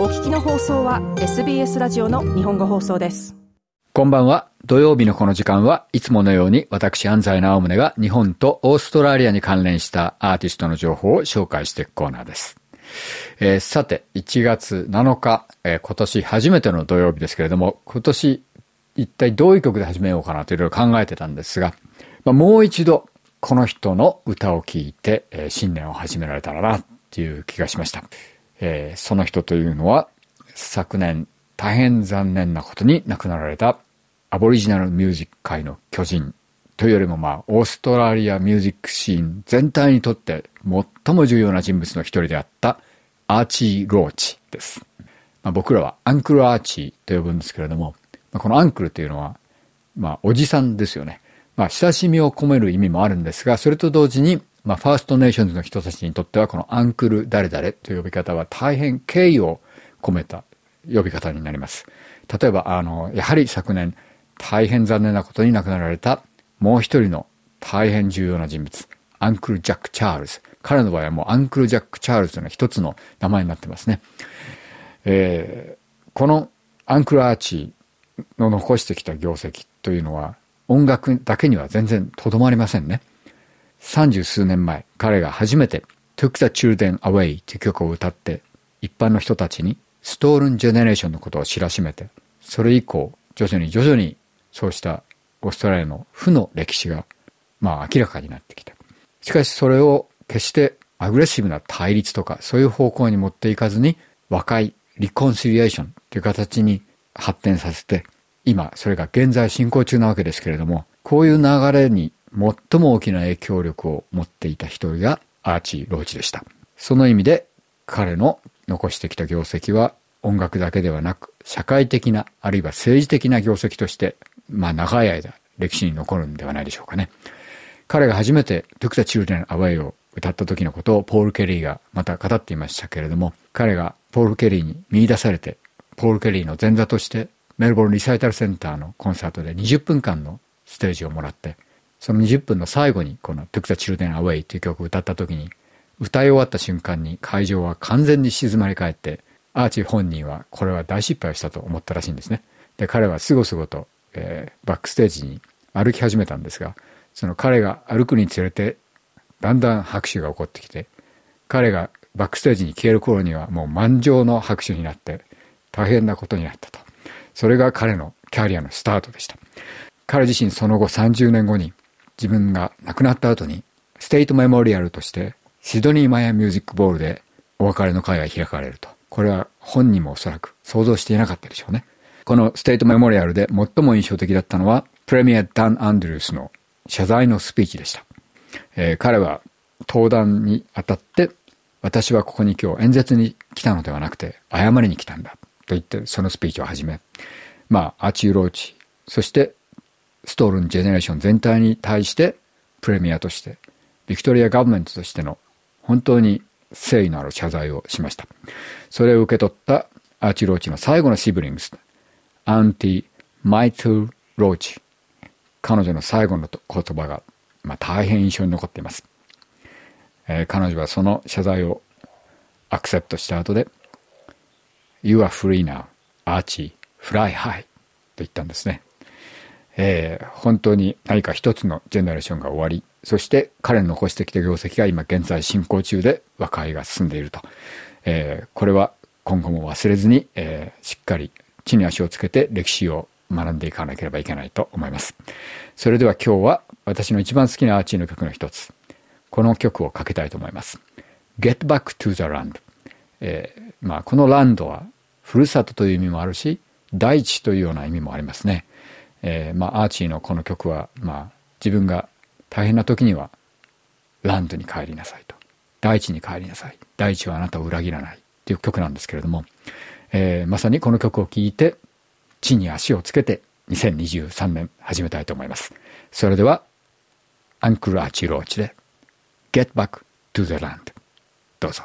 お聞きの放送は SBS ラジオの日本語放送ですこんばんは。土曜日のこの時間はいつものように私安西直宗が日本とオーストラリアに関連したアーティストの情報を紹介していくコーナーです。えー、さて、1月7日、えー、今年初めての土曜日ですけれども、今年一体どういう曲で始めようかなといろいろ考えてたんですが、まあ、もう一度この人の歌を聴いて、えー、新年を始められたらなっていう気がしました。えー、その人というのは昨年大変残念なことに亡くなられたアボリジナルミュージック界の巨人というよりもまあオーストラリアミュージックシーン全体にとって最も重要な人物の一人であったアーチー・ローチです。まあ、僕らは Uncle アーチーと呼ぶんですけれども、まあ、この uncle というのは、まあ、おじさんですよね。まあ、親しみを込める意味もあるんですが、それと同時に、まあ、ファーストネーションズの人たちにとっては、この uncle 誰々という呼び方は大変敬意を込めた呼び方になります。例えば、あの、やはり昨年、大変残念なことに亡くなられたもう一人の大変重要な人物、アンクル・ジャック・チャールズ。彼の場合はもうアンクル・ジャック・チャールズの一つの名前になってますね。えー、このアンクル・アーチの残してきた業績というのは音楽だけには全然とどまりませんね。三十数年前、彼が初めて Took the Children Away という曲を歌って一般の人たちにストールンジェネレーションのことを知らしめて、それ以降、徐々に徐々にそうしたオーストラリアの負の歴史が、まあ明らかになってきた。しかしそれを決してアグレッシブな対立とかそういう方向に持っていかずに和解、リコンシリエーションという形に発展させて、今それが現在進行中なわけですけれども、こういう流れに最も大きな影響力を持っていた一人がアーチ・ローチでした。その意味で彼の残してきた業績は音楽だけではなく社会的なあるいは政治的な業績としてまあ長い間歴史に残るんではないでしょうかね。彼が初めて Took the Children Away を歌った時のことをポール・ケリーがまた語っていましたけれども彼がポール・ケリーに見出されてポール・ケリーの前座としてメルボルンリサイタルセンターのコンサートで20分間のステージをもらってその20分の最後にこの Took the Children Away という曲を歌った時に歌い終わった瞬間に会場は完全に静まり返って、アーチ本人はこれは大失敗をしたと思ったらしいんですね。で、彼はすごすごと、えー、バックステージに歩き始めたんですが、その彼が歩くにつれて、だんだん拍手が起こってきて、彼がバックステージに消える頃にはもう満場の拍手になって、大変なことになったと。それが彼のキャリアのスタートでした。彼自身その後30年後に自分が亡くなった後にステートメモリアルとしてシドニーマヤミュージックボールでお別れの会が開かれると。これは本人もおそらく想像していなかったでしょうね。このステートメモリアルで最も印象的だったのは、プレミア・ダン・アンドルースの謝罪のスピーチでした。えー、彼は登壇にあたって、私はここに今日演説に来たのではなくて、謝りに来たんだ。と言って、そのスピーチを始め、まあ、アーチー・ローチ、そして、 Stolen Generation 全体に対して、 Premier として、 Victoria Government としての本当に誠意のある謝罪をしました。それを受け取ったアーチ・ローチの最後の siblings、Aunty マートル・ローチ。彼女の最後の言葉が、まあ、大変印象に残っています。えー、彼女はその謝罪をアクセプトした後で、You are free now, アーチ、fly high と言ったんですね。えー、本当に何か一つのジェネレーションが終わり、そして彼の残してきた業績が今現在進行中で和解が進んでいると。えー、これは今後も忘れずに、えー、しっかり地に足をつけて歴史を学んでいかなければいけないと思います。それでは今日は私の一番好きなアーチーの曲の一つ、この曲をかけたいと思います。Get Back to the Land。えー、まあこのランドはふるさとという意味もあるし、大地というような意味もありますね。えー、まあアーチーのこの曲は、まあ自分が大変な時にはランドに帰りなさいと。大地に帰りなさい。大地はあなたを裏切らないっていう曲なんですけれども、えー、まさにこの曲を聴いて地に足をつけて2023年始めたいと思います。それでは、アンクル・アーチローチで Get Back to the Land どうぞ。